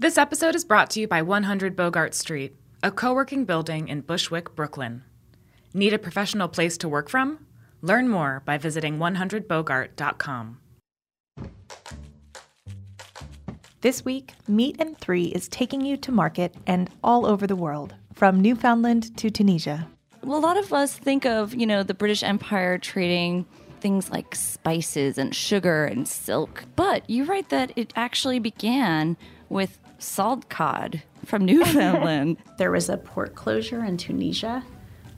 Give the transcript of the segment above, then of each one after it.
This episode is brought to you by 100 Bogart Street, a co working building in Bushwick, Brooklyn. Need a professional place to work from? Learn more by visiting 100bogart.com. This week, Meat and Three is taking you to market and all over the world, from Newfoundland to Tunisia. Well, a lot of us think of, you know, the British Empire trading things like spices and sugar and silk. But you write that it actually began with salt cod from Newfoundland. there was a port closure in Tunisia,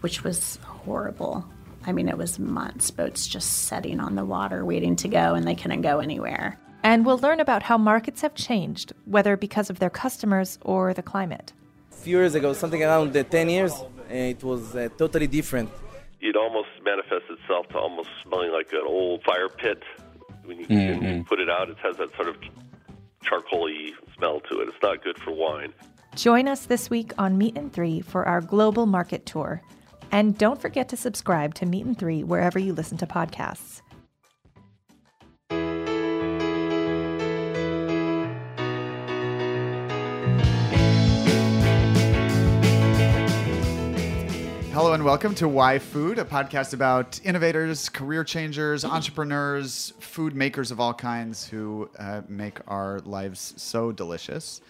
which was horrible. I mean, it was months, boats just setting on the water waiting to go, and they couldn't go anywhere. And we'll learn about how markets have changed, whether because of their customers or the climate. A few years ago, something around 10 years, it was uh, totally different. It almost manifests itself to almost smelling like an old fire pit. When you, mm-hmm. when you put it out, it has that sort of charcoaly smell to it. It's not good for wine. Join us this week on Meat and Three for our global market tour. And don't forget to subscribe to Meat and Three wherever you listen to podcasts. Hello and welcome to Why Food, a podcast about innovators, career changers, entrepreneurs, food makers of all kinds who uh, make our lives so delicious.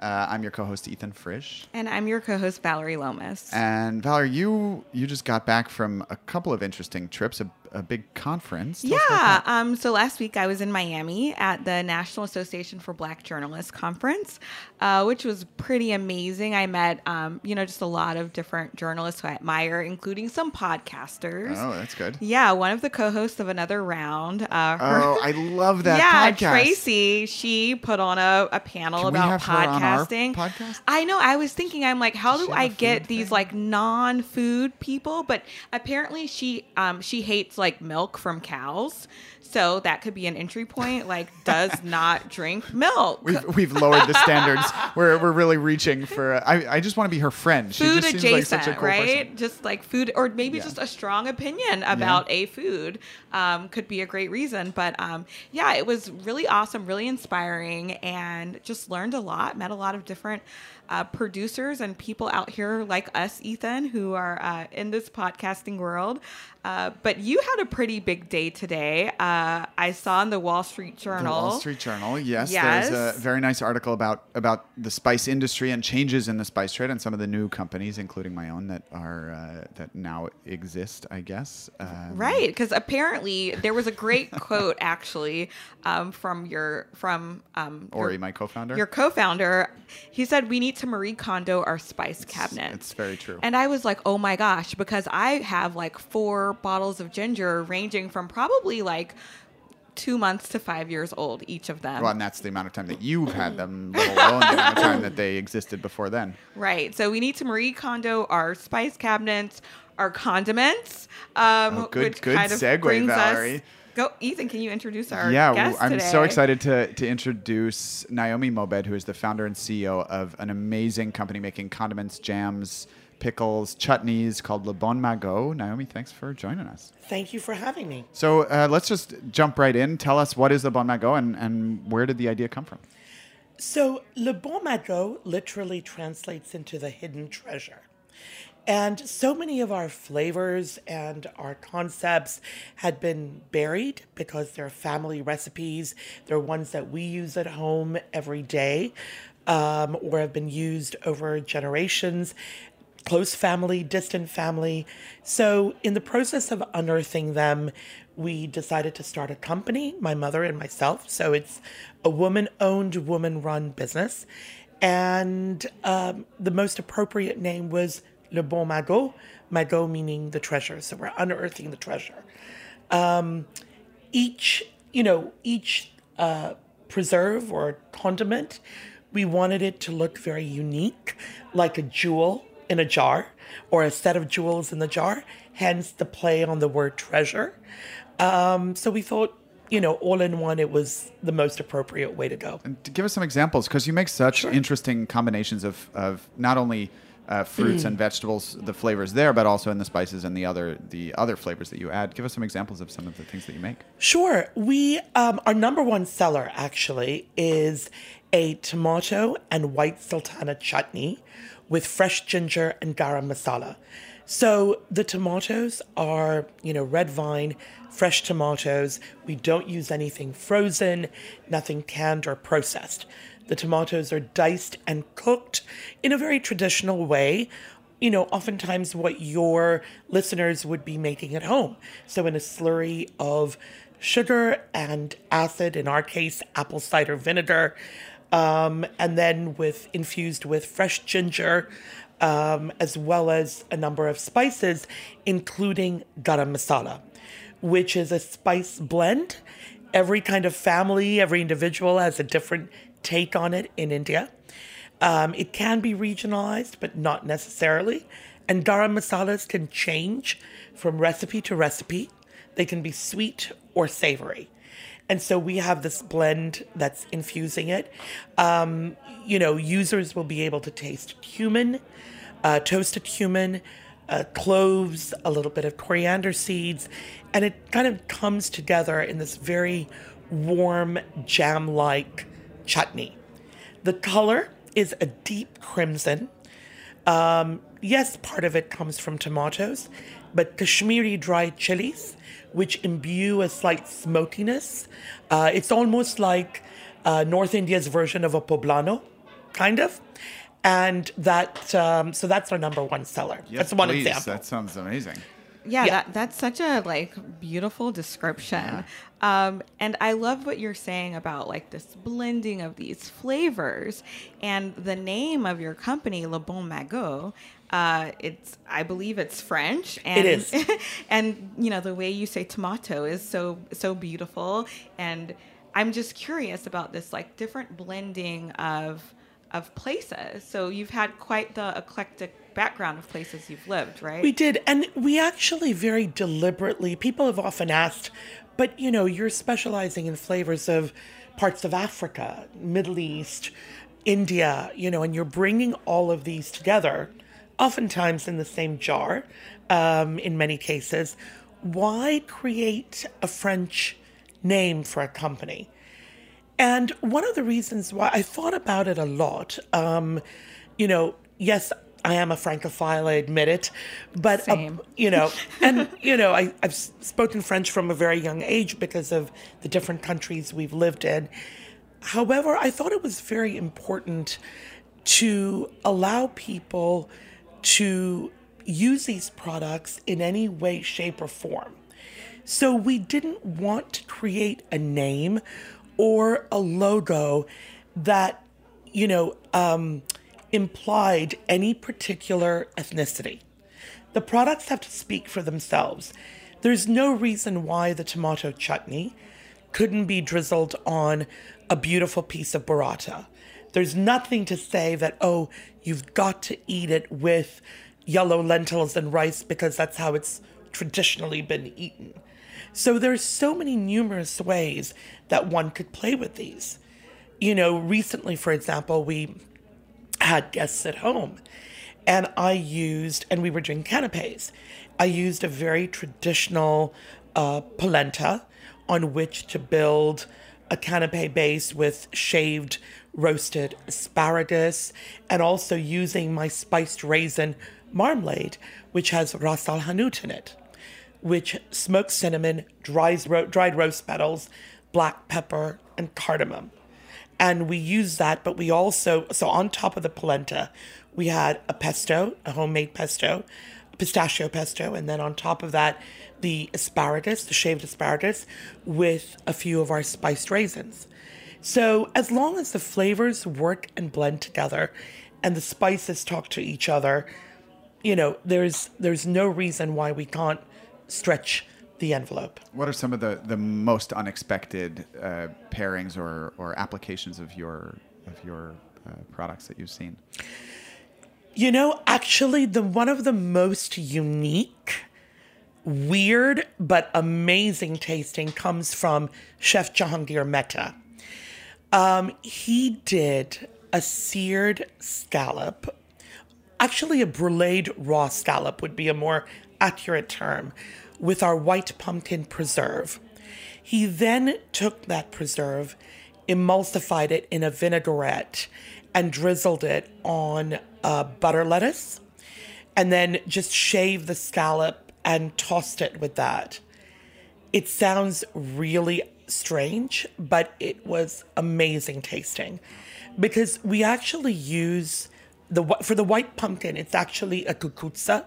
Uh, I'm your co-host Ethan Frisch, and I'm your co-host Vallery Lomas. And Valerie, you you just got back from a couple of interesting trips, a, a big conference. Tell yeah. Um, so last week I was in Miami at the National Association for Black Journalists conference, uh, which was pretty amazing. I met, um, you know, just a lot of different journalists who I admire, including some podcasters. Oh, that's good. Yeah, one of the co-hosts of Another Round. Uh, her, oh, I love that. Yeah, podcast. Tracy. She put on a, a panel Can about podcasting. podcast. I know. I was thinking, I'm like, how do I get these thing? like non-food people? But apparently, she um, she hates. Like, like milk from cows. So that could be an entry point. Like, does not drink milk. We've, we've lowered the standards. we're, we're really reaching for. I, I just want to be her friend. She food adjacent, like cool right? Person. Just like food, or maybe yeah. just a strong opinion about yeah. a food um, could be a great reason. But um, yeah, it was really awesome, really inspiring, and just learned a lot. Met a lot of different uh, producers and people out here like us, Ethan, who are uh, in this podcasting world. Uh, but you had a pretty big day today. Uh, I saw in the Wall Street Journal. The Wall Street Journal, yes, yes. There's a very nice article about about the spice industry and changes in the spice trade and some of the new companies, including my own, that are uh, that now exist. I guess. Um, right, because apparently there was a great quote actually um, from your from um, Ori, your, my co-founder. Your co-founder, he said we need to Marie Kondo our spice cabinet. It's, it's very true. And I was like, oh my gosh, because I have like four bottles of ginger ranging from probably like two months to five years old, each of them. Well, and that's the amount of time that you've had them, let alone the amount of time that they existed before then. Right. So we need to Marie Kondo our spice cabinets, our condiments. Um, oh, good, good kind of segue, Vallery. Us, Go, Ethan. Can you introduce our yeah? Guest I'm today? so excited to to introduce Naomi Mobed, who is the founder and CEO of an amazing company making condiments, jams, pickles, chutneys called Le Bon Magot. Naomi, thanks for joining us. Thank you for having me. So uh, let's just jump right in. Tell us what is Le Bon Magot and, and where did the idea come from? So Le Bon Magot literally translates into the hidden treasure. And so many of our flavors and our concepts had been buried because they're family recipes. They're ones that we use at home every day um, or have been used over generations close family, distant family. So, in the process of unearthing them, we decided to start a company, my mother and myself. So, it's a woman owned, woman run business. And um, the most appropriate name was Le Bon Magot, Magot meaning the treasure. So, we're unearthing the treasure. Um, each, you know, each uh, preserve or condiment, we wanted it to look very unique, like a jewel in a jar or a set of jewels in the jar, hence the play on the word treasure. Um, so we thought, you know, all in one, it was the most appropriate way to go. And to give us some examples, because you make such sure. interesting combinations of, of not only uh, fruits mm. and vegetables, the flavors there, but also in the spices and the other the other flavors that you add. Give us some examples of some of the things that you make. Sure. We um, our number one seller actually is a tomato and white sultana chutney with fresh ginger and garam masala. So the tomatoes are, you know, red vine, fresh tomatoes. We don't use anything frozen, nothing canned or processed. The tomatoes are diced and cooked in a very traditional way. You know, oftentimes what your listeners would be making at home. So, in a slurry of sugar and acid, in our case, apple cider vinegar, um, and then with infused with fresh ginger, um, as well as a number of spices, including garam masala, which is a spice blend. Every kind of family, every individual has a different take on it in India. Um, it can be regionalized, but not necessarily. And garam masalas can change from recipe to recipe. They can be sweet or savory. And so we have this blend that's infusing it. Um, you know, users will be able to taste cumin, uh, toasted cumin, uh, cloves, a little bit of coriander seeds, and it kind of comes together in this very warm jam like chutney. The color is a deep crimson. Um, yes, part of it comes from tomatoes, but Kashmiri dried chilies, which imbue a slight smokiness. Uh, it's almost like uh, North India's version of a poblano, kind of. And that, um, so that's our number one seller. Yes, that's one please. example. That sounds amazing. Yeah, Yeah. That, that's such a like beautiful description. Um, and I love what you're saying about like this blending of these flavors and the name of your company, Le Bon Magot. Uh, it's I believe it's French. And, is. and you know the way you say tomato is so so beautiful. And I'm just curious about this like different blending of of places. So you've had quite the eclectic background of places you've lived, right? We did. And we actually very deliberately, people have often asked, but you know, you're specializing in flavors of parts of Africa, Middle East, India, you know, and you're bringing all of these together, oftentimes in the same jar, um, in many cases. Why create a French name for a company? And one of the reasons why I thought about it a lot, um, you know, yes, I am a Francophile, I admit it, but, uh, you know, and, you know, I, I've spoken French from a very young age because of the different countries we've lived in. However, I thought it was very important to allow people to use these products in any way, shape, or form. So we didn't want to create a name or a logo that, you know, um, implied any particular ethnicity. The products have to speak for themselves. There's no reason why the tomato chutney couldn't be drizzled on a beautiful piece of burrata. There's nothing to say that, oh, you've got to eat it with yellow lentils and rice because that's how it's traditionally been eaten. So there's so many numerous ways that one could play with these. You know, recently, for example, we had guests at home and I used, and we were doing canapes. I used a very traditional uh, polenta on which to build a canape base with shaved roasted asparagus and also using my spiced raisin marmalade, which has ras al hanout in it, which smoked cinnamon, dries ro- dried rose petals, black pepper, and cardamom. And we used that but we also so on top of the polenta we had a pesto a homemade pesto pistachio pesto and then on top of that the asparagus the shaved asparagus with a few of our spiced raisins. So as long as the flavors work and blend together and the spices talk to each other you know there's there's no reason why we can't stretch the envelope What are some of the, the most unexpected uh, pairings or, or applications of your of your uh, products that you've seen? You know, actually, the one of the most unique, weird but amazing tasting comes from Chef Jehangir Mehta. Um, he did a seared scallop, actually a bruleed raw scallop would be a more accurate term, with our white pumpkin preserve. He then took that preserve emulsified it in a vinaigrette and drizzled it on uh, butter lettuce, and then just shaved the scallop and tossed it with that. It sounds really strange, but it was amazing tasting because we actually use the for the white pumpkin. It's actually a cucuzza.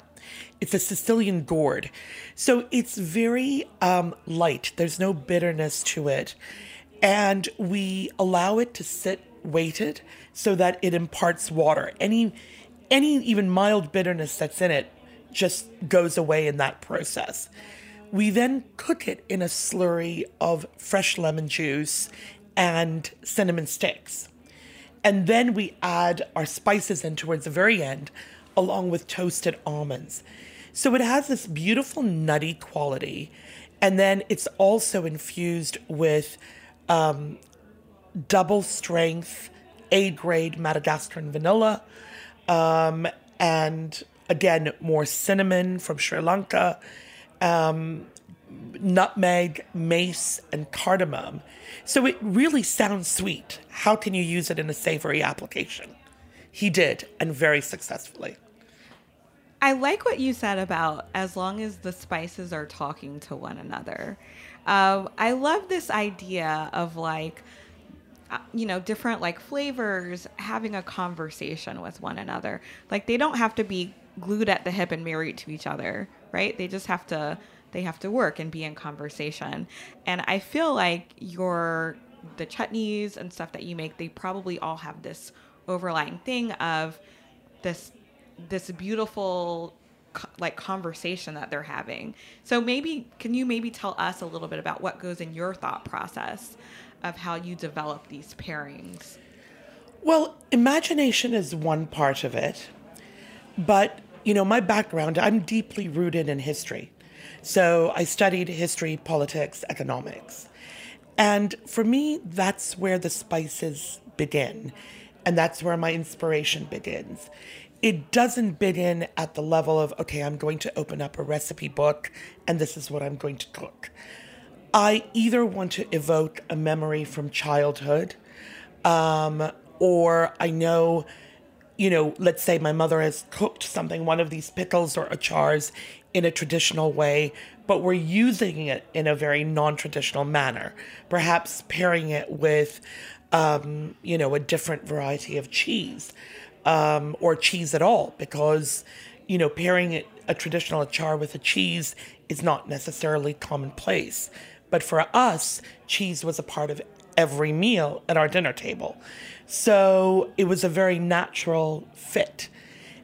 It's a Sicilian gourd, so it's very um, light. There's no bitterness to it, and we allow it to sit weighted so that it imparts water. Any any even mild bitterness that's in it just goes away in that process. We then cook it in a slurry of fresh lemon juice and cinnamon sticks. And then we add our spices in towards the very end, along with toasted almonds. So it has this beautiful nutty quality. And then it's also infused with um, double strength A grade Madagascar vanilla. Um, and again, more cinnamon from Sri Lanka, um, nutmeg, mace, and cardamom. So it really sounds sweet. How can you use it in a savory application? He did, and very successfully. I like what you said about as long as the spices are talking to one another. Um, I love this idea of like, uh, you know, different like flavors having a conversation with one another. Like they don't have to be glued at the hip and married to each other, right? They just have to they have to work and be in conversation. And I feel like your the chutneys and stuff that you make, they probably all have this overlying thing of this this beautiful like conversation that they're having. So maybe can you maybe tell us a little bit about what goes in your thought process of how you develop these pairings? Well, imagination is one part of it. But, you know, my background, I'm deeply rooted in history. So I studied history, politics, economics. And for me, that's where the spices begin. And that's where my inspiration begins. It doesn't bid in at the level of, okay, I'm going to open up a recipe book and this is what I'm going to cook. I either want to evoke a memory from childhood, um, or I know, you know, let's say my mother has cooked something, one of these pickles or achars in a traditional way, but we're using it in a very non-traditional manner. Perhaps pairing it with, um, you know, a different variety of cheese, um, or cheese at all, because, you know, pairing a traditional achar with a cheese is not necessarily commonplace. But for us, cheese was a part of every meal at our dinner table. So it was a very natural fit.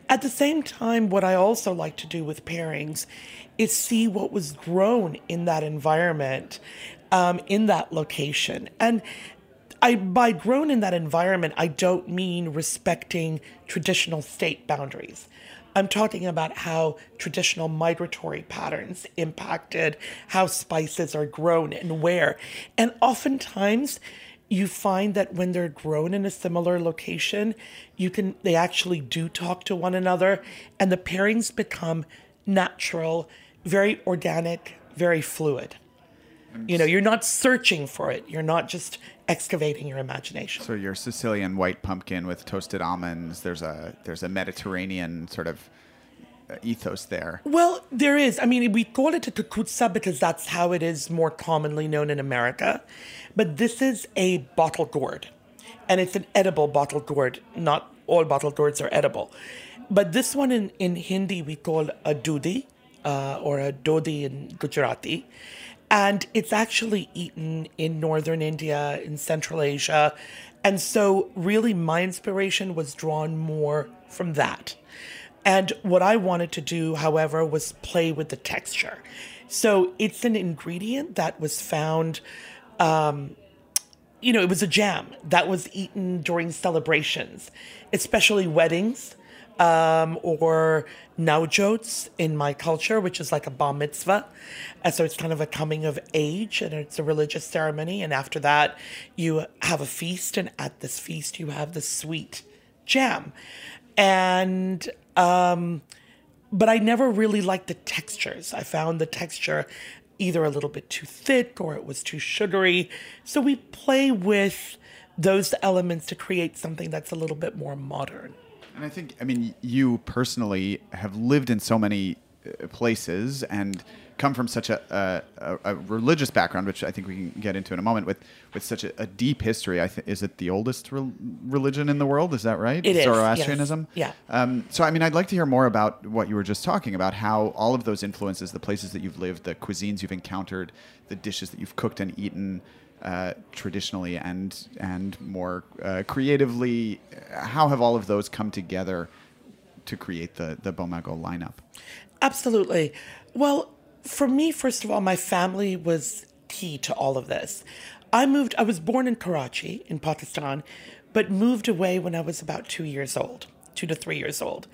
At the same time, what I also like to do with pairings is see what was grown in that environment, um, in that location. And I, by grown in that environment, I don't mean respecting traditional state boundaries. I'm talking about how traditional migratory patterns impacted how spices are grown and where. And oftentimes, you find that when they're grown in a similar location, you can they actually do talk to one another and the pairings become natural, very organic, very fluid. You know, you're not searching for it. You're not just excavating your imagination. So your Sicilian white pumpkin with toasted almonds, there's a there's a Mediterranean sort of uh, ethos there. Well, there is. I mean, we call it a cucuzza because that's how it is more commonly known in America. But this is a bottle gourd, and it's an edible bottle gourd. Not all bottle gourds are edible. But this one in, in Hindi we call a dudi uh, or a dodi in Gujarati. And it's actually eaten in northern India, in Central Asia. And so, really, my inspiration was drawn more from that. And what I wanted to do, however, was play with the texture. So it's an ingredient that was found, um, you know, it was a jam that was eaten during celebrations, especially weddings um, or naujots in my culture, which is like a bar mitzvah. And so it's kind of a coming of age and it's a religious ceremony. And after that, you have a feast. And at this feast, you have the sweet jam. And um, but I never really liked the textures. I found the texture either a little bit too thick or it was too sugary. So we play with those elements to create something that's a little bit more modern. And I think, I mean, you personally have lived in so many uh, places and come from such a, a, a, religious background, which I think we can get into in a moment, with with such a, a deep history. I think is it the oldest re- religion in the world? Is that right? It is, Zoroastrianism. yes. Yeah. Um, so I mean, I'd like to hear more about what you were just talking about, how all of those influences, the places that you've lived, the cuisines you've encountered, the dishes that you've cooked and eaten. Uh, traditionally and and more uh, creatively, how have all of those come together to create the the Bon Magot lineup? Absolutely. Well, for me, first of all, my family was key to all of this. I moved, I was born in Karachi in Pakistan, but moved away when I was about two years old, two to three years old.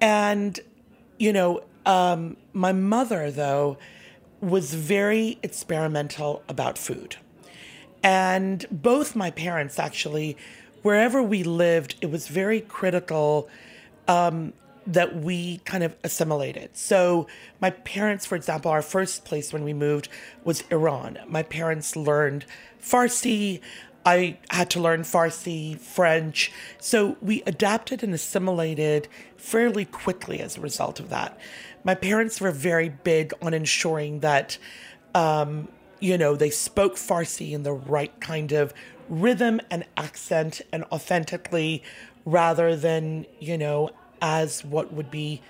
And, you know, um, my mother, though, was very experimental about food. And both my parents, actually, wherever we lived, it was very critical um, that we kind of assimilated. So, my parents, for example, our first place when we moved was Iran. My parents learned Farsi. I had to learn Farsi, French. So, we adapted and assimilated fairly quickly as a result of that. My parents were very big on ensuring that, um, you know, they spoke Farsi in the right kind of rhythm and accent and authentically rather than, you know, as what would be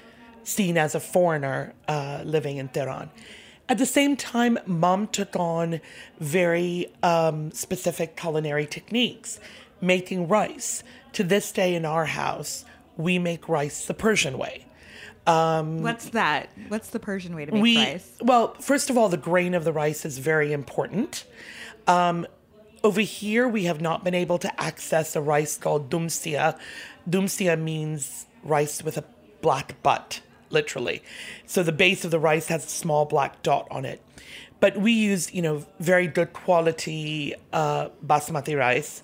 seen as a foreigner uh, living in Tehran. At the same time, mom took on very um, specific culinary techniques, making rice. To this day in our house, we make rice the Persian way. Um, What's that? What's the Persian way to make we, rice? Well, first of all, the grain of the rice is very important. Um, over here, we have not been able to access a rice called domsiah. Domsiah means rice with a black butt, literally. So the base of the rice has a small black dot on it. But we use, you know, very good quality uh, basmati rice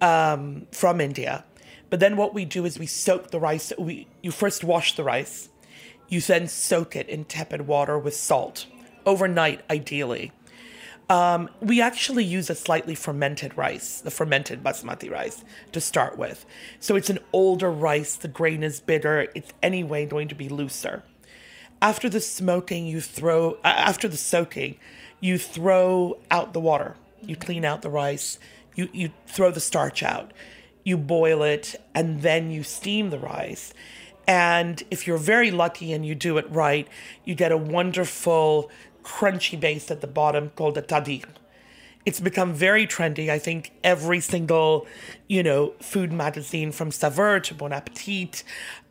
um, from India. But then what we do is we soak the rice. We you first wash the rice, you then soak it in tepid water with salt overnight, ideally. Um, we actually use a slightly fermented rice, the fermented basmati rice, to start with. So it's an older rice, the grain is bitter, it's anyway going to be looser. After the smoking, you throw, uh, after the soaking, you throw out the water. You clean out the rice, you, you throw the starch out, you boil it, and then you steam the rice. And if you're very lucky and you do it right, you get a wonderful crunchy base at the bottom called a tahdig. It's become very trendy. I think every single, you know, food magazine from Saveur to Bon Appetit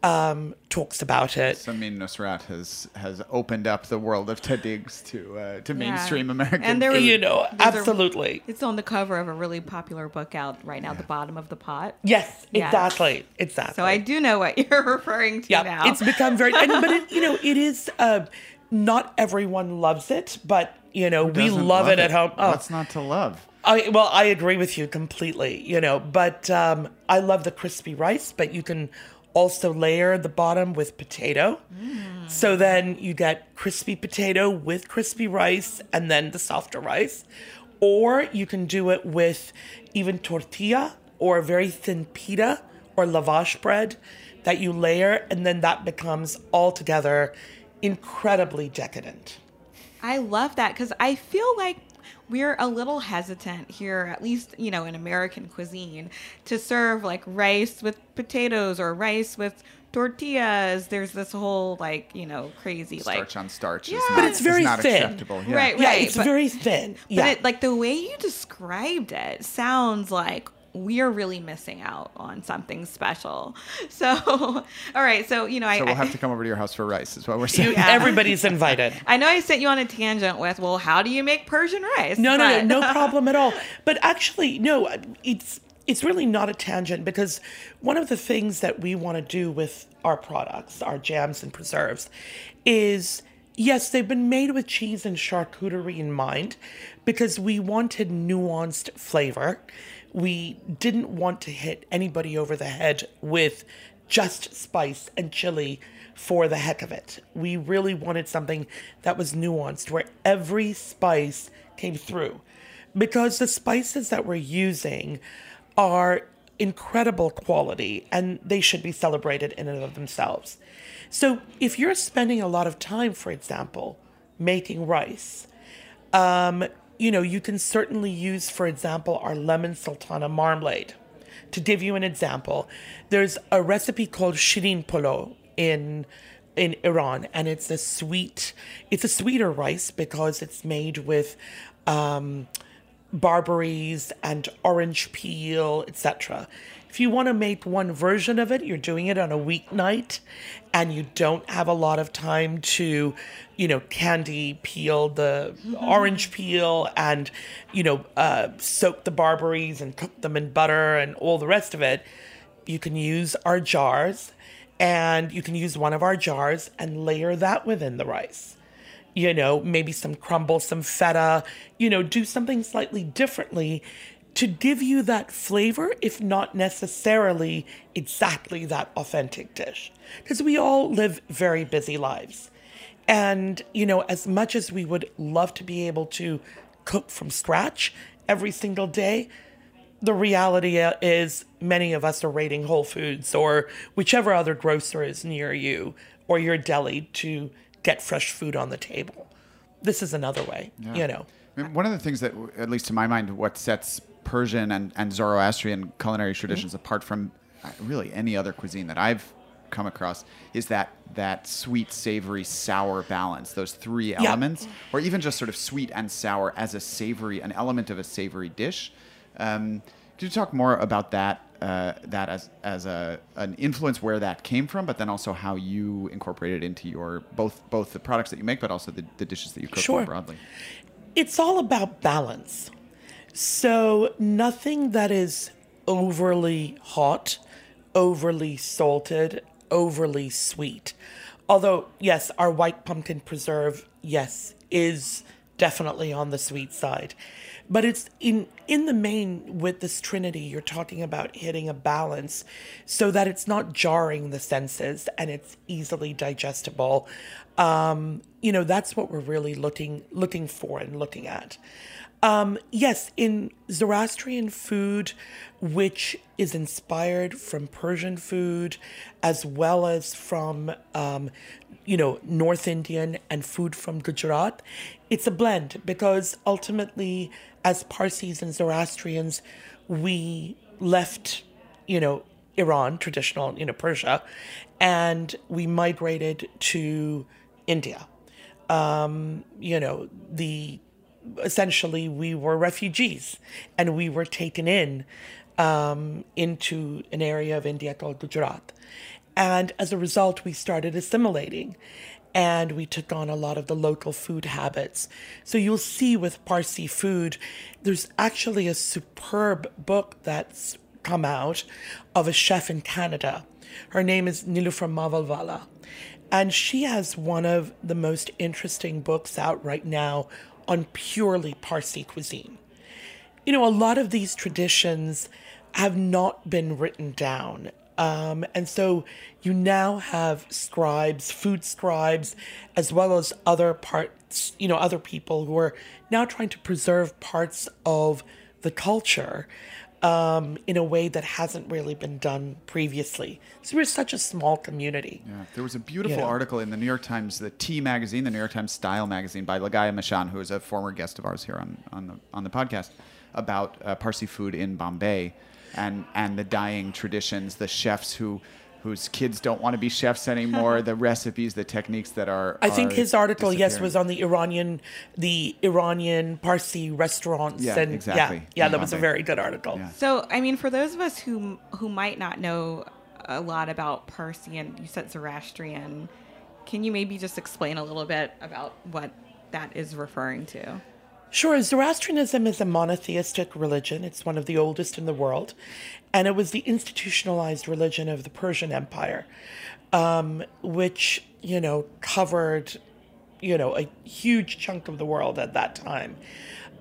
um, talks about it. Samin Nosrat has has opened up the world of tahdigs to uh, to mainstream American. And there food. You know, There's a- absolutely. It's on the cover of a really popular book out right now, The Bottom of the Pot. Yes, Yeah. exactly, exactly. So I do know what you're referring to yeah, now. it's become very. And, but it, you know, it is. Uh, not everyone loves it, but you know, we Doesn't love, it, at home. Oh, What's not to love? I well, I agree with you completely. You know, but um, I love the crispy rice. But you can also layer the bottom with potato, so then you get crispy potato with crispy rice, and then the softer rice. Or you can do it with even tortilla or very thin pita or lavash bread that you layer, and then that becomes altogether incredibly decadent. I love that because I feel like we're a little hesitant here, at least, you know, in American cuisine, to serve like rice with potatoes or rice with tortillas. There's this whole like, you know, crazy like. Starch on starch is Yeah. not, But it's very is not thin. acceptable. Yeah. Right, Yeah, right. it's but- very thin. But Yeah. it, like the way you described it sounds like we are really missing out on something special. So, all right. So, you know, I, So we'll I- have to come over to your house for rice. Is what we're saying. Yeah. Everybody's invited. I know I sent you on a tangent with, well, how do you make Persian rice? No, no, no, no problem at all. But actually, no, it's it's really not a tangent because one of the things that we want to do with our products, our jams and preserves, is yes, they've been made with cheese and charcuterie in mind because we wanted nuanced flavor. We didn't want to hit anybody over the head with just spice and chili for the heck of it. We really wanted something that was nuanced where every spice came through because the spices that we're using are incredible quality and they should be celebrated in and of themselves. So if you're spending a lot of time, for example, making rice, um, you know, you can certainly use, for example, our lemon sultana marmalade. To give you an example, there's a recipe called shirin polo in in Iran, and it's a sweet, it's a sweeter rice because it's made with um, barberries and orange peel, etc. If you want to make one version of it, you're doing it on a weeknight and you don't have a lot of time to, you know, candy peel the mm-hmm. orange peel and, you know, uh, soak the barberries and cook them in butter and all the rest of it, you can use our jars and you can use one of our jars and layer that within the rice you know, maybe some crumble, some feta, you know, do something slightly differently to give you that flavor, if not necessarily exactly that authentic dish. Because we all live very busy lives. And, you know, as much as we would love to be able to cook from scratch every single day, the reality uh, is many of us are raiding Whole Foods or whichever other grocer is near you or your deli to get fresh food on the table. This is another way, yeah. you know. I mean, one of the things that, at least to my mind, what sets Persian and, and Zoroastrian culinary traditions mm-hmm. apart from uh, really any other cuisine that I've come across is that that sweet, savory, sour balance. Those three yeah. elements, or even just sort of sweet and sour as a savory, an element of a savory dish. Um, could you talk more about that? Uh, that as as a an influence where that came from, but then also how you incorporate it into your both both the products that you make, but also the, the dishes that you cook sure. more broadly. It's all about balance. So nothing that is overly hot, overly salted, overly sweet. Although yes, our white pumpkin preserve, yes, is definitely on the sweet side. But it's in in the main with this trinity you're talking about hitting a balance so that it's not jarring the senses and it's easily digestible. Um, you know, that's what we're really looking looking for and looking at. Um, yes, in Zoroastrian food, which is inspired from Persian food as well as from, um, you know, North Indian and food from Gujarat, it's a blend because ultimately, as Parsis and Zoroastrians, we left, you know, Iran, traditional, you know, Persia, and we migrated to India. Um, you know, the essentially we were refugees and we were taken in um, into an area of India called Gujarat. And as a result, we started assimilating and we took on a lot of the local food habits. So you'll see with Parsi food, there's actually a superb book that's come out of a chef in Canada. Her name is Niloufer Mavalvala. And she has one of the most interesting books out right now on purely Parsi cuisine. You know, a lot of these traditions have not been written down. Um, and so you now have scribes, food scribes, as well as other parts, you know, other people who are now trying to preserve parts of the culture um, in a way that hasn't really been done previously. So we're such a small community. Yeah, there was a beautiful you know? article in the New York Times, the T magazine, the New York Times Style magazine, by Ligaya Mishan, who is a former guest of ours here on on the on the podcast, about uh, Parsi food in Bombay, and and the dying traditions, the chefs who whose kids don't want to be chefs anymore, the recipes, the techniques that are. I think his article, yes, was on the Iranian, the Iranian Parsi restaurants. Yeah, and exactly. Yeah, yeah that was a very good article. Yeah. So, I mean, for those of us who who might not know a lot about Parsi and you said Zoroastrian, can you maybe just explain a little bit about what that is referring to? Sure. Zoroastrianism is a monotheistic religion. It's one of the oldest in the world. And it was the institutionalized religion of the Persian Empire, um, which, you know, covered, you know, a huge chunk of the world at that time.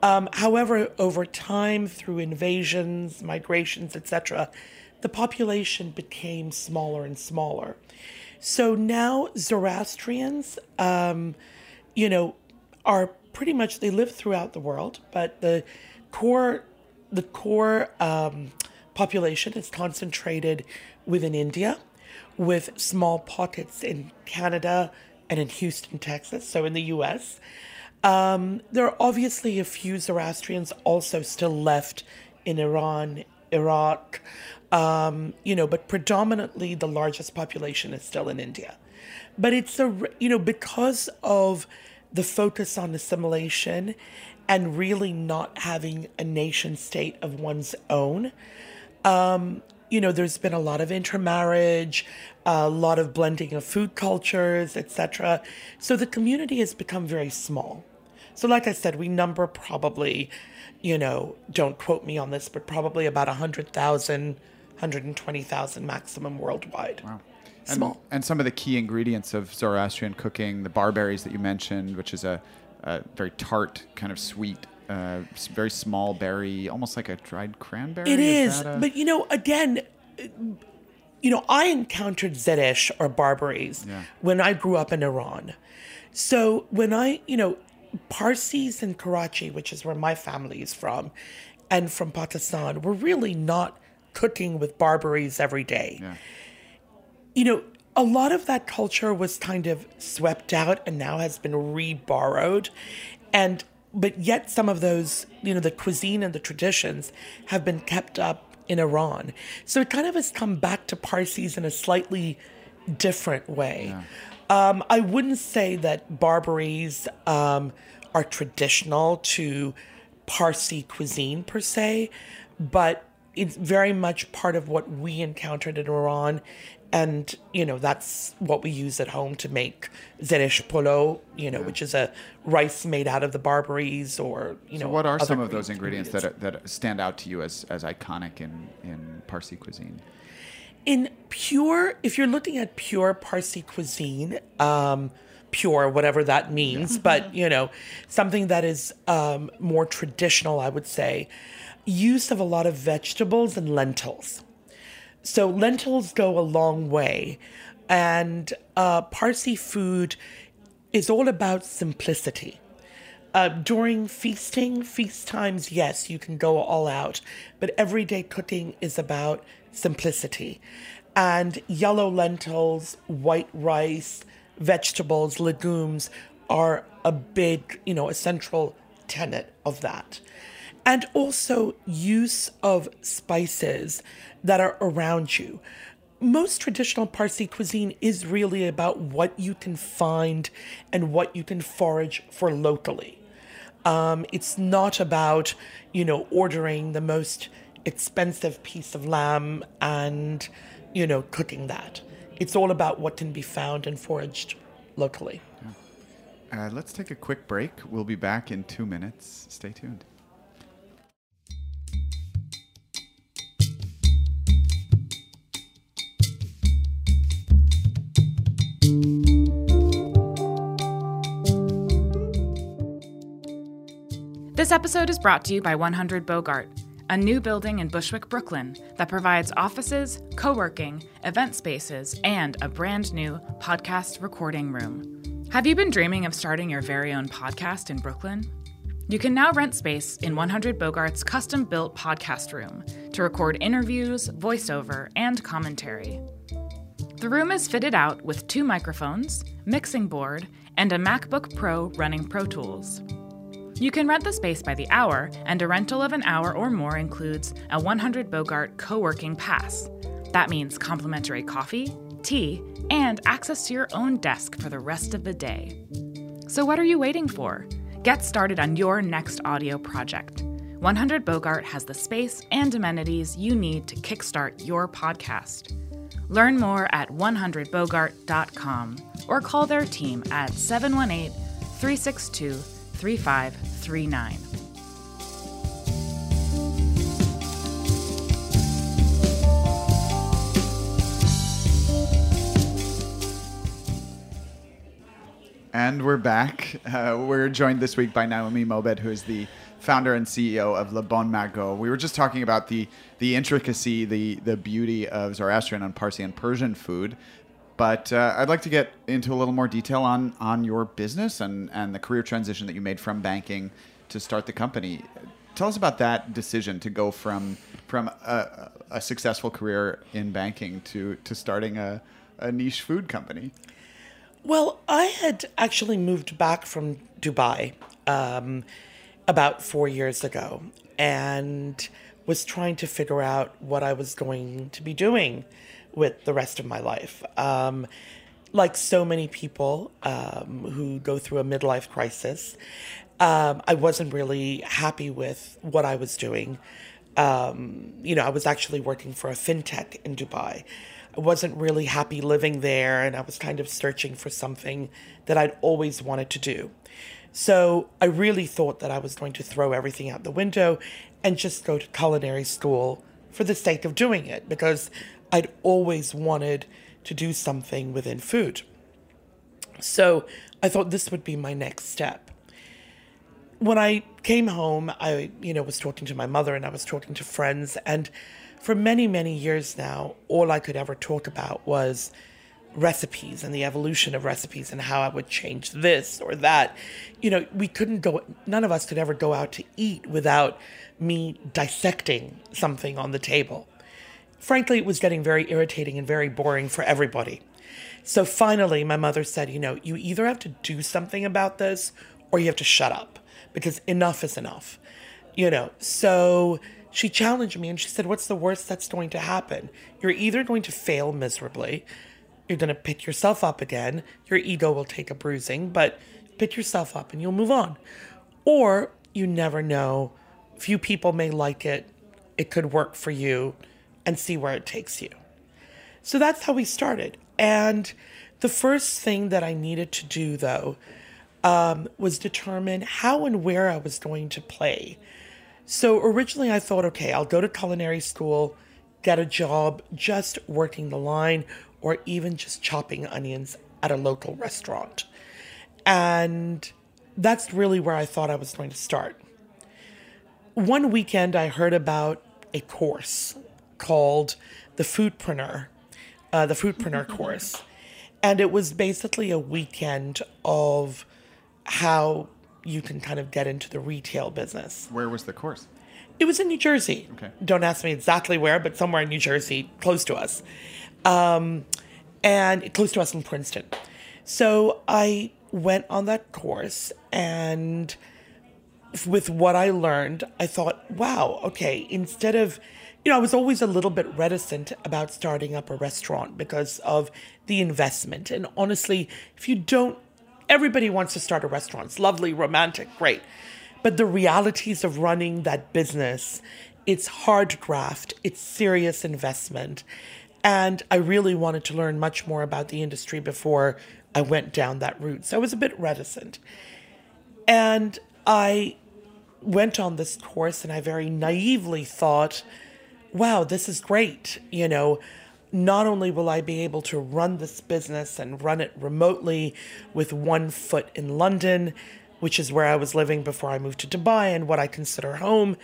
Um, however, over time, through invasions, migrations, etc., the population became smaller and smaller. So now Zoroastrians, um, you know, are pretty much they live throughout the world, but the core the core um, population is concentrated within India, with small pockets in Canada and in Houston, Texas, so in the US. Um, there are obviously a few Zoroastrians also still left in Iran, Iraq, um, you know, but predominantly the largest population is still in India. But it's a, you know, because of the focus on assimilation and really not having a nation state of one's own, um, you know, there's been a lot of intermarriage, a lot of blending of food cultures, etc. So the community has become very small. So, like I said, we number probably, you know, don't quote me on this, but probably about 100,000, 120,000 maximum worldwide. Wow. And, Small. and some of the key ingredients of Zoroastrian cooking, the barberries that you mentioned, which is a, a very tart, kind of sweet, uh, very small berry, almost like a dried cranberry. It is, that a- but you know, again, you know, I encountered Zereshk or barberries Yeah. when I grew up in Iran. So when I, you know, Parsis in Karachi, which is where my family is from, and from Pakistan, were really not cooking with barberries every day. Yeah. You know, a lot of that culture was kind of swept out and now has been re-borrowed, and but yet some of those, you know, the cuisine and the traditions have been kept up in Iran. So it kind of has come back to Parsis in a slightly different way. Um, I wouldn't say that barberries um, are traditional to Parsi cuisine per se, but it's very much part of what we encountered in Iran. And, you know, that's what we use at home to make zereshk polo, you know, which is a rice made out of the barberries or, you know. So what are some of those ingredients that, are, that stand out to you as, as iconic in, in Parsi cuisine? in pure if you're looking at pure parsi cuisine um pure whatever that means but you know something that is um more traditional i would say use of a lot of vegetables and lentils so lentils go a long way and uh parsi food is all about simplicity uh, during feasting, feast times, yes, you can go all out, but everyday cooking is about simplicity. And yellow lentils, white rice, vegetables, legumes are a big, you know, a central tenet of that. And also use of spices that are around you most traditional Parsi cuisine is really about what you can find and what you can forage for locally. Um, it's not about, you know, ordering the most expensive piece of lamb and, you know, cooking that. It's all about what can be found and foraged locally. Uh, let's take a quick break. We'll be back in two minutes. Stay tuned. This episode is brought to you by 100 Bogart, a new building in Bushwick, Brooklyn that provides offices, co working, event spaces, and a brand new podcast recording room. Have you been dreaming of starting your very own podcast in Brooklyn? You can now rent space in 100 Bogart's custom built podcast room to record interviews, voiceover, and commentary. The room is fitted out with two microphones, mixing board, and a MacBook Pro running Pro Tools. You can rent the space by the hour, and a rental of an hour or more includes a 100 Bogart co working pass. That means complimentary coffee, tea, and access to your own desk for the rest of the day. So, what are you waiting for? Get started on your next audio project. 100 Bogart has the space and amenities you need to kickstart your podcast. Learn more at 100bogart.com or call their team at 718 362 3539. And we're back. Uh, we're joined this week by Naomi Mobed, who is the founder and CEO of Le Bon Magot. We were just talking about the the intricacy, the the beauty of Zoroastrian and Parsi and Persian food. But uh, I'd like to get into a little more detail on on your business and and the career transition that you made from banking to start the company. Tell us about that decision to go from from a, a successful career in banking to to starting a, a niche food company? Well, I had actually moved back from Dubai um, about four years ago and was trying to figure out what I was going to be doing with the rest of my life. Um, like so many people um, who go through a midlife crisis, um, I wasn't really happy with what I was doing. Um, you know, I was actually working for a fintech in Dubai. I wasn't really happy living there, and I was kind of searching for something that I'd always wanted to do. So I really thought that I was going to throw everything out the window and just go to culinary school for the sake of doing it because I'd always wanted to do something within food. So I thought this would be my next step. When I came home, I, you know, was talking to my mother and I was talking to friends and for many, many years now, all I could ever talk about was recipes and the evolution of recipes and how I would change this or that. You know, we couldn't go, none of us could ever go out to eat without me dissecting something on the table frankly, it was getting very irritating and very boring for everybody. So finally, my mother said, You know, you either have to do something about this or you have to shut up because enough is enough. You know, so she challenged me and she said, What's the worst that's going to happen? You're either going to fail miserably, you're going to pick yourself up again, your ego will take a bruising, but pick yourself up and you'll move on. Or you never know. Few people may like it, it could work for you and see where it takes you. So that's how we started. And the first thing that I needed to do, though, um, was determine how and where I was going to play. So originally I thought, okay, I'll go to culinary school, get a job just working the line, or even just chopping onions at a local restaurant. And that's really where I thought I was going to start. One weekend I heard about a course called the Foodpreneur, uh, the Foodpreneur course. And it was basically a weekend of how you can kind of get into the retail business. Where was the course? It was in New Jersey. Okay. Don't ask me exactly where, but somewhere in New Jersey, close to us. Um, and close to us in Princeton. So I went on that course and with what I learned, I thought, wow, okay, instead of you know, I was always a little bit reticent about starting up a restaurant because of the investment. And honestly, if you don't, everybody wants to start a restaurant. It's lovely, romantic, great. But the realities of running that business, it's hard graft, it's serious investment. And I really wanted to learn much more about the industry before I went down that route. So I was a bit reticent. And I went on this course and I very naively thought, wow, this is great. You know, not only will I be able to run this business and run it remotely with one foot in London, which is where I was living before I moved to Dubai and what I consider home.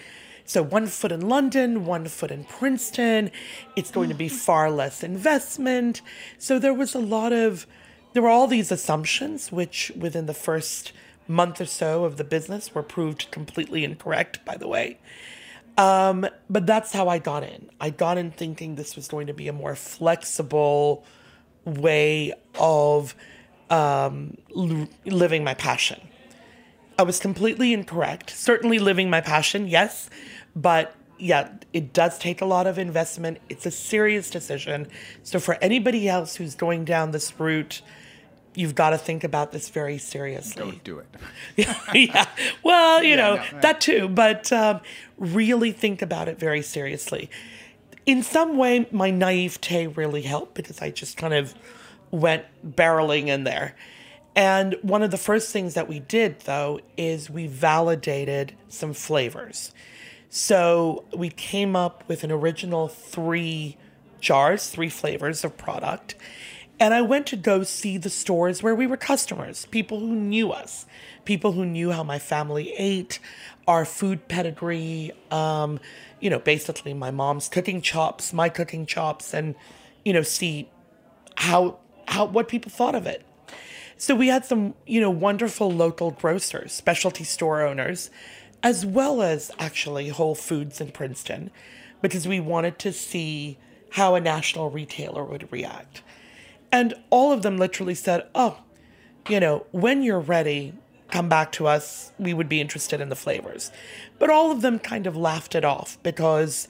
So, one foot in London, one foot in Princeton. It's going to be far less investment. So, there was a lot of, there were all these assumptions, which within the first month or so of the business were proved completely incorrect, by the way. Um, but that's how I got in. I got in thinking this was going to be a more flexible way of um, l- living my passion. I was completely incorrect. Certainly living my passion, yes, but yeah, it does take a lot of investment. It's a serious decision. So for anybody else who's going down this route, you've got to think about this very seriously. Don't do it. yeah. Well, you yeah, know, no, that too, but um, really think about it very seriously. In some way, my naivete really helped because I just kind of went barreling in there. And one of the first things that we did, though, is we validated some flavors. So we came up with an original three jars, three flavors of product. And I went to go see the stores where we were customers, people who knew us, people who knew how my family ate, our food pedigree, um, you know, basically my mom's cooking chops, my cooking chops, and, you know, see how how what people thought of it. So we had some, you know, wonderful local grocers, specialty store owners, as well as actually Whole Foods in Princeton. because we wanted to see how a national retailer would react. And all of them literally said, oh, you know, when you're ready, come back to us. We would be interested in the flavors. But all of them kind of laughed it off because,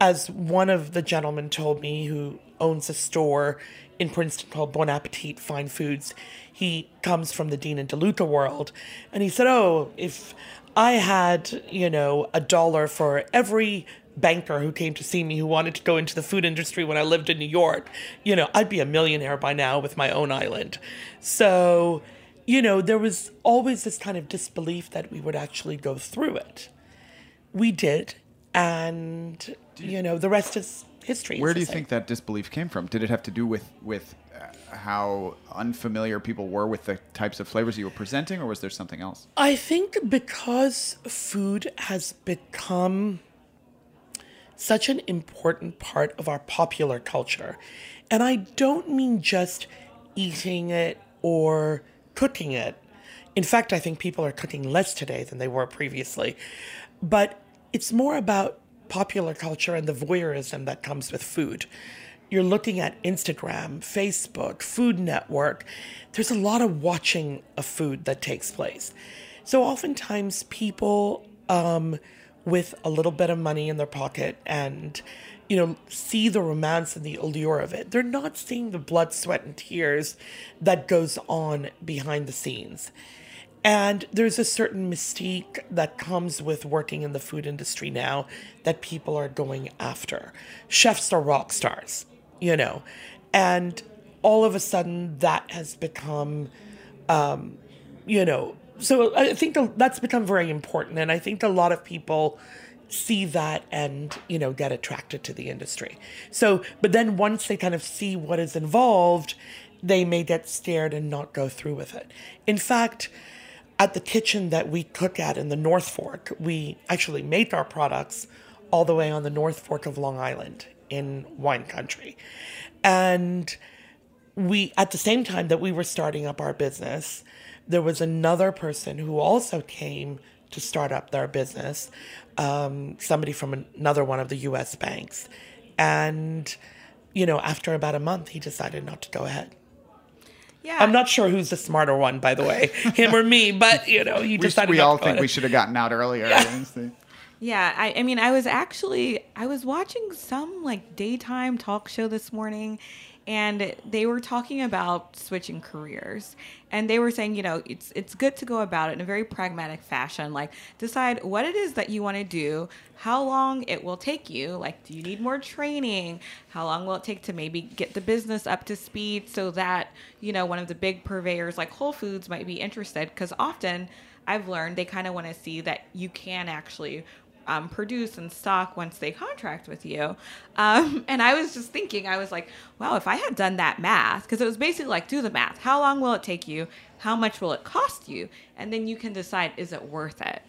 as one of the gentlemen told me who owns a store in Princeton called Bon Appetit Fine Foods, he comes from the Dean and DeLuca world. And he said, Oh, if I had, you know, a dollar for every banker who came to see me who wanted to go into the food industry when I lived in New York, you know, I'd be a millionaire by now with my own island. So, you know, there was always this kind of disbelief that we would actually go through it. We did, and you know, the rest is history. Where do you think that disbelief came from? Did it have to do with with uh, how unfamiliar people were with the types of flavors you were presenting, or was there something else? I think because food has become such an important part of our popular culture. And I don't mean just eating it or cooking it. In fact, I think people are cooking less today than they were previously. But it's more about popular culture and the voyeurism that comes with food. You're looking at Instagram, Facebook, Food Network. There's a lot of watching of food that takes place. So oftentimes people um, with a little bit of money in their pocket and you know see the romance and the allure of it. They're not seeing the blood sweat and tears that goes on behind the scenes. And there's a certain mystique that comes with working in the food industry now that people are going after. Chefs are rock stars you know and all of a sudden that has become um, you know so I think that's become very important, and I think a lot of people see that and you know get attracted to the industry. So, but then once they kind of see what is involved, they may get scared and not go through with it. In fact, at the kitchen that we cook at in the North Fork, we actually make our products all the way on the North Fork of Long Island in wine country. And we, at the same time that we were starting up our business, there was another person who also came to start up their business, um, somebody from another one of the US banks. And, you know, after about a month, he decided not to go ahead. Yeah. I'm not sure who's the smarter one, by the way, him or me, but, you know, he decided we, we all think we should have gotten out earlier. Yeah. Yeah, I, I mean, I was actually I was watching some like daytime talk show this morning, and they were talking about switching careers. And they were saying you know it's it's good to go about it in a very pragmatic fashion. Like decide what it is that you want to do how long it will take you. Like do you need more training? How long will it take to maybe get the business up to speed so that you know one of the big purveyors like whole foods might be interested? Because often I've learned they kind of want to see that you can actually um, produce and stock once they contract with you. Um, and I was just thinking, I was like, wow, if I had done that math, because it was basically like, do the math. How long will it take you? How much will it cost you? And then you can decide, is it worth it?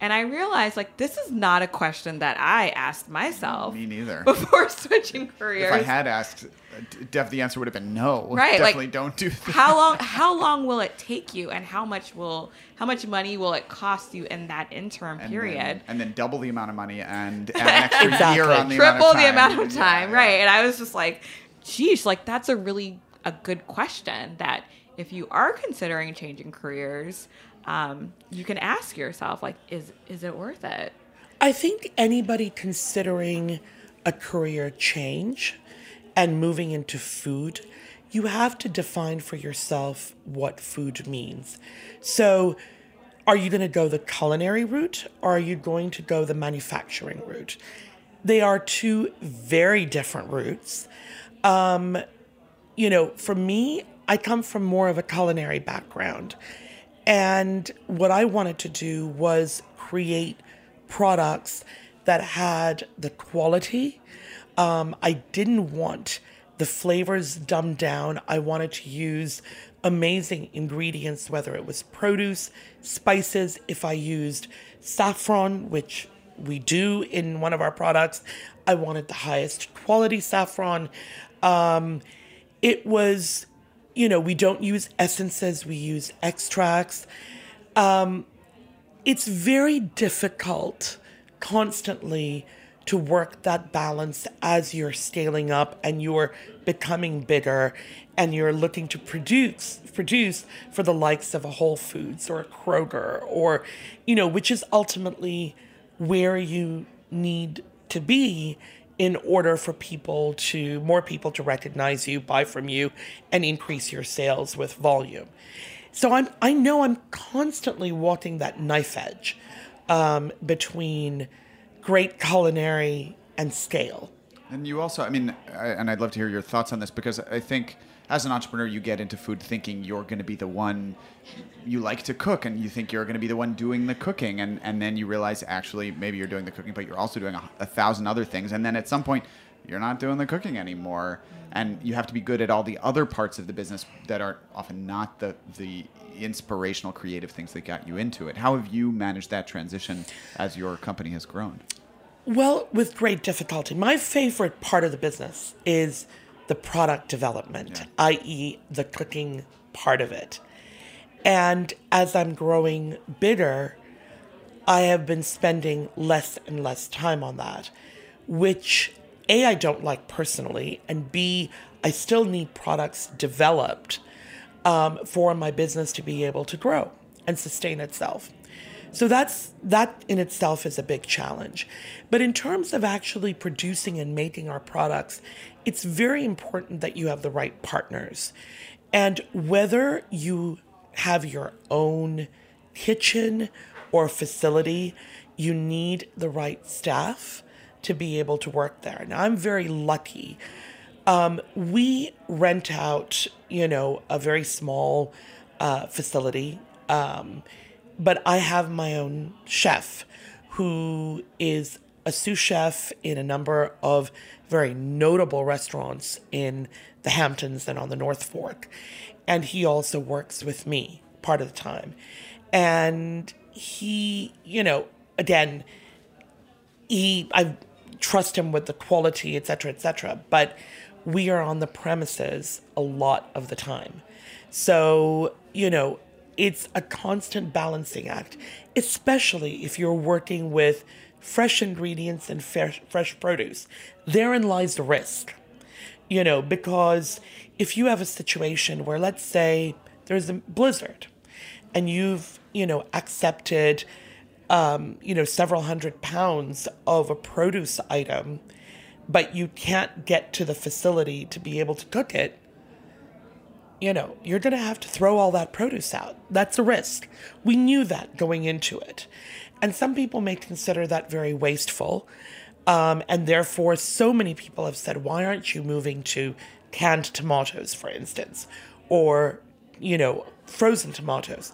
And I realized like this is not a question that I asked myself. Me neither. Before switching careers. If I had asked, uh, def the answer would have been no. Right. Definitely like, don't do that. How long how long will it take you and how much will how much money will it cost you in that interim and period? Then, and then double the amount of money and add an extra exactly. year on the Triple amount the amount of time. Yeah, right. And I was just like, geez, like that's a really a good question that if you are considering changing careers, um, you can ask yourself like is is it worth it? I think anybody considering a career change and moving into food you have to define for yourself what food means. So are you going to go the culinary route or are you going to go the manufacturing route? They are two very different routes. Um, you know for me i come from more of a culinary background and what I wanted to do was create products that had the quality. Um, I didn't want the flavors dumbed down. I wanted to use amazing ingredients, whether it was produce, spices. If I used saffron, which we do in one of our products, I wanted the highest quality saffron. Um, it was you know, we don't use essences, we use extracts. Um, it's very difficult constantly to work that balance as you're scaling up and you're becoming bigger and you're looking to produce produce for the likes of a Whole Foods or a Kroger or you know which is ultimately where you need to be in order for people to more people to recognize you buy from you and increase your sales with volume. So i'm i know i'm constantly walking that knife edge um, between great culinary and scale. And you also, I mean, I, and I'd love to hear your thoughts on this because I think as an entrepreneur, you get into food thinking you're going to be the one you like to cook and you think you're going to be the one doing the cooking. And, and then you realize actually maybe you're doing the cooking, but you're also doing a, a thousand other things. And then at some point, you're not doing the cooking anymore. And you have to be good at all the other parts of the business that are often not the, the inspirational, creative things that got you into it. How have you managed that transition as your company has grown? Well, with great difficulty. My favorite part of the business is the product development, yeah. i.e., the cooking part of it. And as I'm growing bigger, I have been spending less and less time on that, which A, I don't like personally, and B, I still need products developed um, for my business to be able to grow and sustain itself. So that's that in itself is a big challenge. But in terms of actually producing and making our products, it's very important that you have the right partners. And whether you have your own kitchen or facility, you need the right staff to be able to work there. Now, I'm very lucky. Um, we rent out, you know, a very small uh, facility. Um, but I have my own chef who is a sous chef in a number of very notable restaurants in the Hamptons and on the North Fork. And he also works with me part of the time. And he, you know, again, he, I trust him with the quality, et cetera, et cetera. But we are on the premises a lot of the time. So, you know, it's a constant balancing act, especially if you're working with fresh ingredients and fresh, fresh produce. Therein lies the risk, you know, because if you have a situation where, let's say, there's a blizzard and you've, you know, accepted, um, you know, several hundred pounds of a produce item, but you can't get to the facility to be able to cook it, you know, you're going to have to throw all that produce out. That's a risk. We knew that going into it. And some people may consider that very wasteful. Um, and therefore, so many people have said, why aren't you moving to canned tomatoes, for instance, or, you know, frozen tomatoes?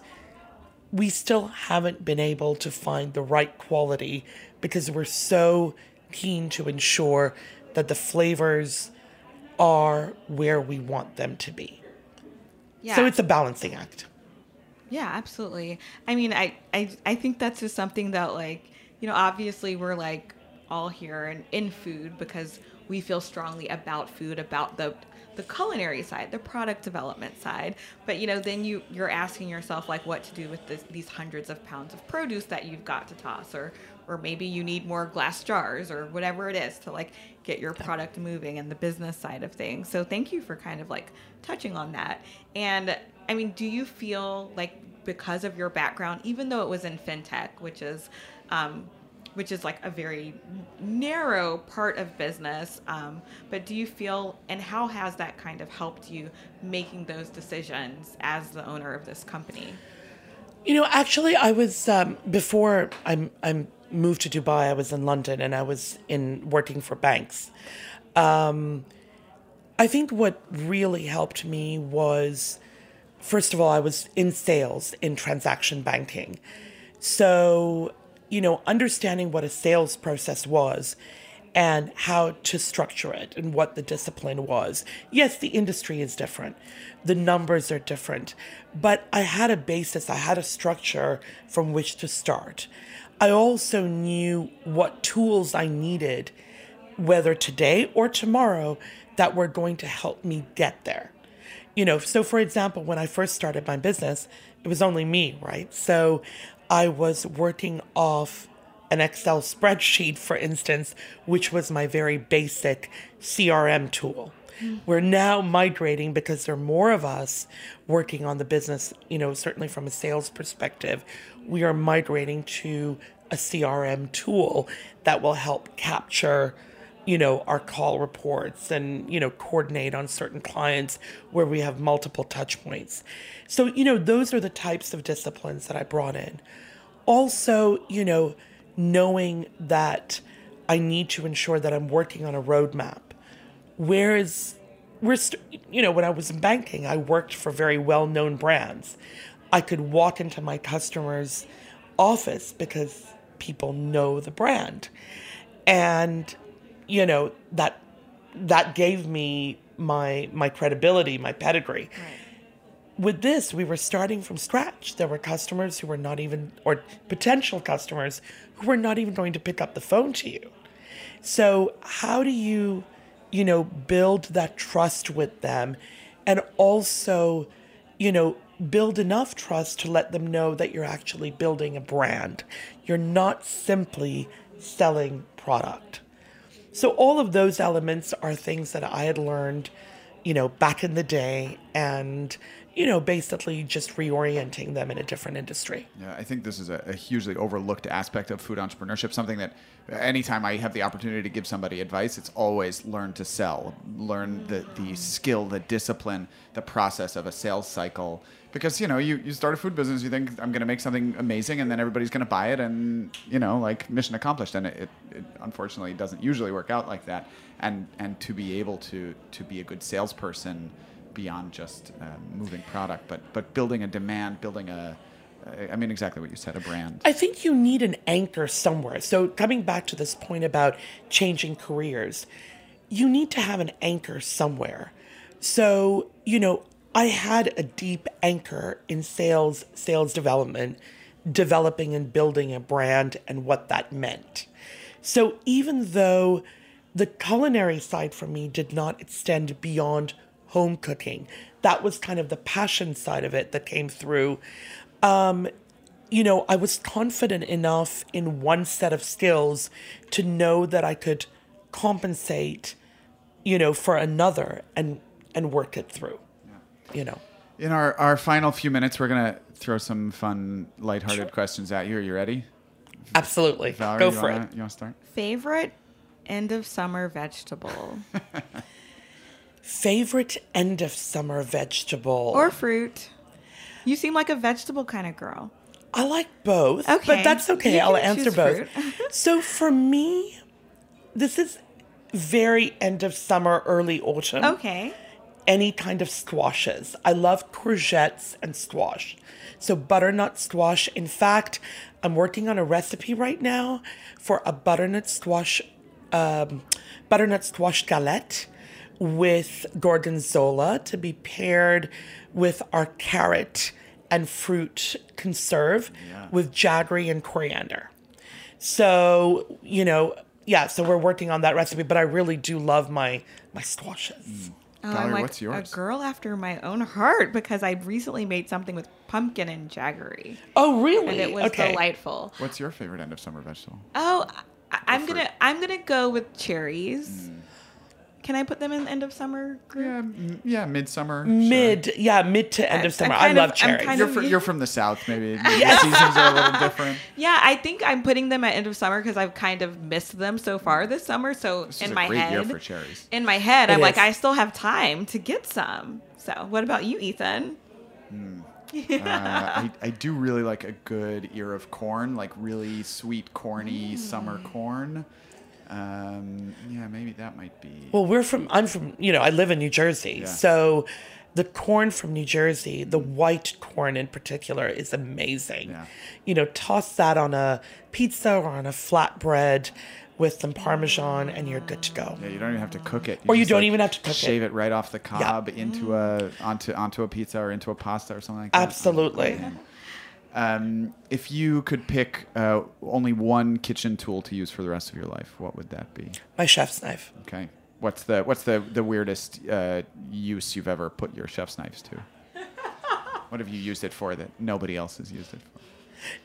We still haven't been able to find the right quality because we're so keen to ensure that the flavors are where we want them to be. Yeah. So it's a balancing act. Yeah, absolutely. I mean, I, I, I think that's just something that, like, you know, obviously we're like all here and in food because we feel strongly about food, about the the culinary side, the product development side. But you know, then you you're asking yourself like what to do with this, these hundreds of pounds of produce that you've got to toss, or or maybe you need more glass jars or whatever it is to like get your product moving and the business side of things. So thank you for kind of like touching on that. And I mean, do you feel like because of your background, even though it was in fintech, which is um, which is like a very narrow part of business. Um, but do you feel, and how has that kind of helped you making those decisions as the owner of this company? You know, actually, I was um, before I'm I'm moved to Dubai. I was in London and I was in working for banks. Um, I think what really helped me was, first of all, I was in sales in transaction banking, so you know, understanding what a sales process was and how to structure it and what the discipline was. Yes, the industry is different, the numbers are different, but I had a basis, I had a structure from which to start. I also knew what tools I needed, whether today or tomorrow, that were going to help me get there. You know, so for example, when I first started my business, it was only me, right? So I was working off an Excel spreadsheet, for instance, which was my very basic CRM tool. Mm. We're now migrating because there are more of us working on the business, you know, certainly from a sales perspective. We are migrating to a CRM tool that will help capture, you know, our call reports and, you know, coordinate on certain clients where we have multiple touch points. So, you know, those are the types of disciplines that I brought in. Also, you know, knowing that I need to ensure that I'm working on a roadmap. Whereas, we're st- you know, when I was in banking, I worked for very well known brands. I could walk into my customer's office because people know the brand. And, you know, that that gave me my my credibility, my pedigree. With this, we were starting from scratch. There were customers who were not even or potential customers who were not even going to pick up the phone to you. So, how do you, you know, build that trust with them and also, you know, build enough trust to let them know that you're actually building a brand. You're not simply selling product. So, all of those elements are things that I had learned, you know, back in the day and, you know, basically just reorienting them in a different industry. Yeah, I think this is a, a hugely overlooked aspect of food entrepreneurship. Something that anytime I have the opportunity to give somebody advice, it's always learn to sell, learn the, the skill, the discipline, the process of a sales cycle. Because you know, you, you start a food business, you think I'm going to make something amazing, and then everybody's going to buy it, and you know, like mission accomplished. And it, it, it unfortunately doesn't usually work out like that. And and to be able to to be a good salesperson beyond just uh, moving product, but but building a demand, building a I mean, exactly what you said, a brand. I think you need an anchor somewhere. So, coming back to this point about changing careers, you need to have an anchor somewhere. So, you know, I had a deep anchor in sales, sales development, developing and building a brand and what that meant. So, even though the culinary side for me did not extend beyond home cooking, that was kind of the passion side of it that came through um, you know, I was confident enough in one set of skills to know that I could compensate, you know, for another and and work it through. You know. In our, our final few minutes, we're gonna throw some fun, lighthearted questions at you. Are you ready? Absolutely. Vallery, Go for wanna, it. You want to start? Favorite end of summer vegetable Favorite end of summer vegetable or fruit? You seem like a vegetable kind of girl. I like both, Okay. but that's okay. I'll answer both. so for me, this is very end of summer, early autumn. Okay. Any kind of squashes. I love courgettes and squash. So butternut squash. In fact, I'm working on a recipe right now for a butternut squash, um, butternut squash galette with gorgonzola to be paired with our carrot and fruit conserve with jaggery and coriander. So, you know, yeah, so we're working on that recipe, but I really do love my my squashes. Oh, Vallery, I'm like what's yours? a girl after my own heart because I recently made something with pumpkin and jaggery, Oh, really? and it was okay. delightful. What's your favorite end of summer vegetable? Oh, I, I'm fruit. gonna I'm gonna go with cherries. Mm. Can I put them in the end of summer group? Yeah, m- yeah, midsummer. Mid, yeah, mid to end I- of summer. I'm love of- cherries. You're, of- fr- you're from the south, maybe the seasons are a little different. Yeah, I think I'm putting them at end of summer because I've kind of missed them so far this summer. So This in is a my great head, year for cherries. in my head, It I'm like. I still have time to get some. So, what about you, Ethan? Uh, I, I do really like a good ear of corn, like really sweet, corny summer corn. Um, yeah, maybe that might be. Well, we're from. I'm from. You know, I live in New Jersey, Yeah. so the corn from New Jersey, the white corn in particular, is amazing. Yeah. You know, toss that on a pizza or on a flatbread with some parmesan, and you're good to go. Yeah, you don't even have to cook it. Or you don't even have to cook it. Shave it right off the cob into a onto onto a pizza or into a pasta or something like that. Absolutely. Um, if you could pick uh, only one kitchen tool to use for the rest of your life, what would that be? My chef's knife. Okay. What's the what's the the weirdest uh, use you've ever put your chef's knives to? what have you used it for that nobody else has used it for?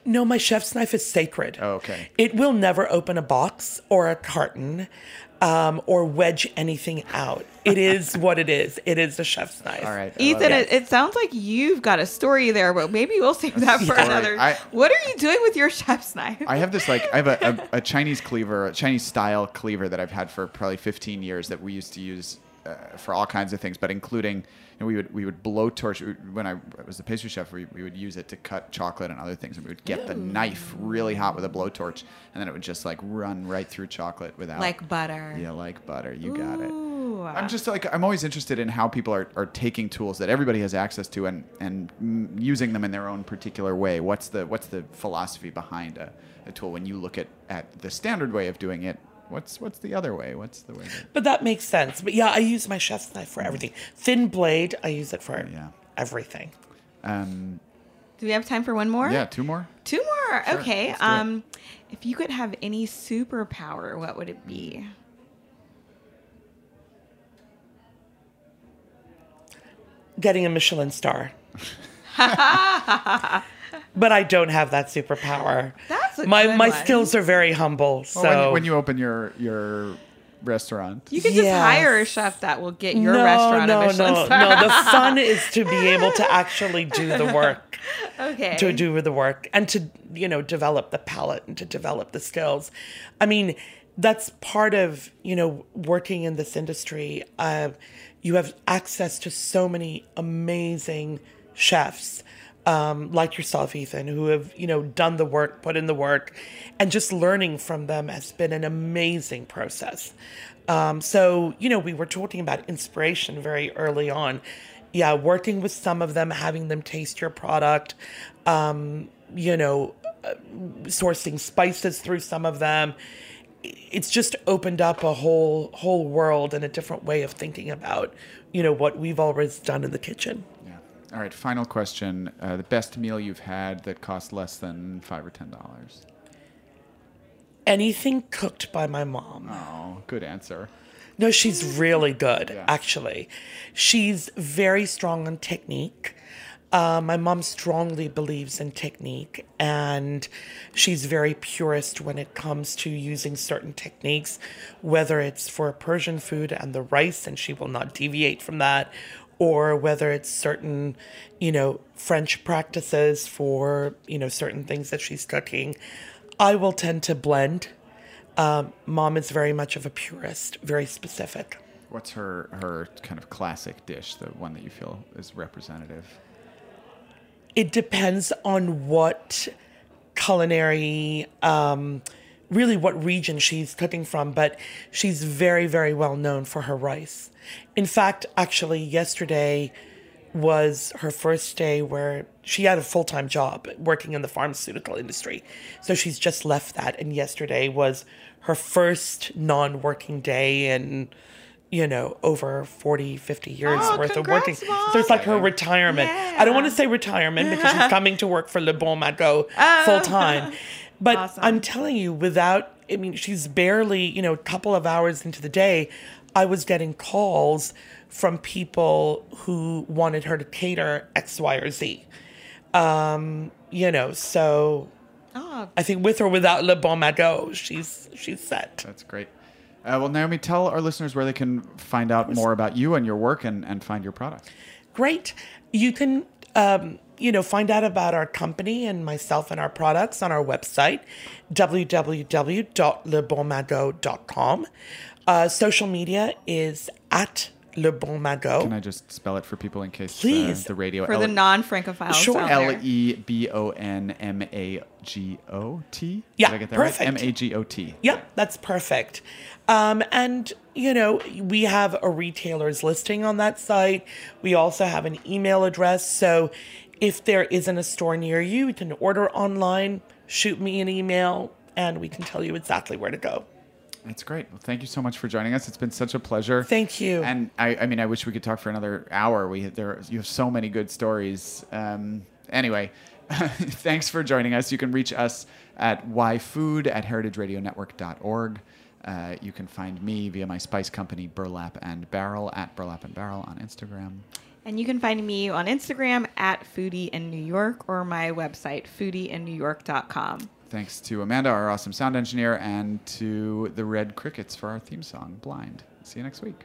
No, my chef's knife is sacred. Oh, okay. It will never open a box or a carton um, or wedge anything out. It is what it is. It is the chef's knife. All right. I Ethan, it. it, it sounds like you've got a story there, but maybe we'll save that for Yeah. another. I- what are you doing with your chef's knife? I have this like I have a, a, a Chinese cleaver, a Chinese style cleaver that I've had for probably 15 years that we used to use uh, for all kinds of things, but including know, we would we would blowtorch when I was the pastry chef. We, we would use it to cut chocolate and other things, and we would get the knife really hot with a blowtorch, and then it would just like run right through chocolate without like butter. yeah, like butter. You got it. I'm just like I'm always interested in how people are, are taking tools that everybody has access to and and using them in their own particular way. What's the what's the philosophy behind a, a tool when you look at, at the standard way of doing it? What's what's the other way? What's the way? That, But that makes sense. But yeah, I use my chef's knife for everything. Thin blade, I use it for Yeah. everything. um, Do we have time for one more? yeah, two more. Two more. Sure, okay. let's do it. Um, if you could have any superpower, what would it be? Getting a Michelin star. but I don't have that superpower. That's a my good my one. skills are very humble. So Well, when, you, when you open your your restaurant, You could just Yes. hire a chef that will get your no, restaurant no, a Michelin no, star. no. The fun is to be able to actually do the work. okay. to do the work and to you know develop the palate and to develop the skills i mean that's part of you know working in this industry uh, you have access to so many amazing chefs um, like yourself ethan who have you know done the work put in the work and just learning from them has been an amazing process um, so you know we were talking about inspiration very early on yeah, working with some of them, having them taste your product, um, you know, uh, sourcing spices through some of them. It's just opened up a whole whole world and a different way of thinking about, you know, what we've always done in the kitchen. All right. Final question: uh, the best meal you've had that cost less than five or ten dollars? Anything cooked by my mom. Oh, good answer. No, she's really good, Yeah. actually. She's very strong on technique. Uh, my mom strongly believes in technique, and she's very purist when it comes to using certain techniques, whether it's for Persian food and the rice, and she will not deviate from that, or whether it's certain, you know, French practices for, you know, certain things that she's cooking. I will tend to blend. Um, mom is very much of a purist, very specific. What's her her kind of classic dish? The one that you feel is representative? It depends on what culinary, um, really what region she's cooking from, but she's very, very well known for her rice. In fact, actually, yesterday was her first day where she had a full time job working in the pharmaceutical industry. So she's just left that. And yesterday was her first non working day in, you know, over 40, 50 years Oh, worth of working. Mom. So it's like her retirement. I don't want to say retirement because she's coming to work for Le Bon Magot oh. full time. But Awesome. I'm telling you, without, I mean, she's barely, you know, a couple of hours into the day, I was getting calls from people who wanted her to cater X, Y, or Z. Um, you know, so Oh, I think with or without Le Bon Magot, she's she's set. That's great. Uh, well, Naomi, tell our listeners where they can find out more about you and your work and, and find your products. Great. You can, um, you know, find out about our company and myself and our products on our website, www.lebonmagot.com. Uh, social media is at Le Bon Magot. Can I just spell it for people in case Please. uh, the radio for the non-francophiles Sure. out L there. E B O N M A G O T. Yeah, Did I get that perfect. M A G O T. Yep, that's perfect. Um, and, you know, we have a retailer's listing on that site. We also have an email address. So if there isn't a store near you, you can order online, shoot me an email, and we can tell you exactly where to go. That's great. Well, thank you so much for joining us. It's been such a pleasure. Thank you. And I, I mean, I wish we could talk for another hour. We there, you have so many good stories. Um, anyway, thanks for joining us. You can reach us at yfood at heritageradionetwork.org. Uh, you can find me via my spice company Burlap and Barrel at Burlap and Barrel on Instagram. And you can find me on Instagram at Foodie in New York or my website, foodieinnewyork.com. Thanks to Amanda, our awesome sound engineer, and to the Red Crickets for our theme song, Blind. See you next week.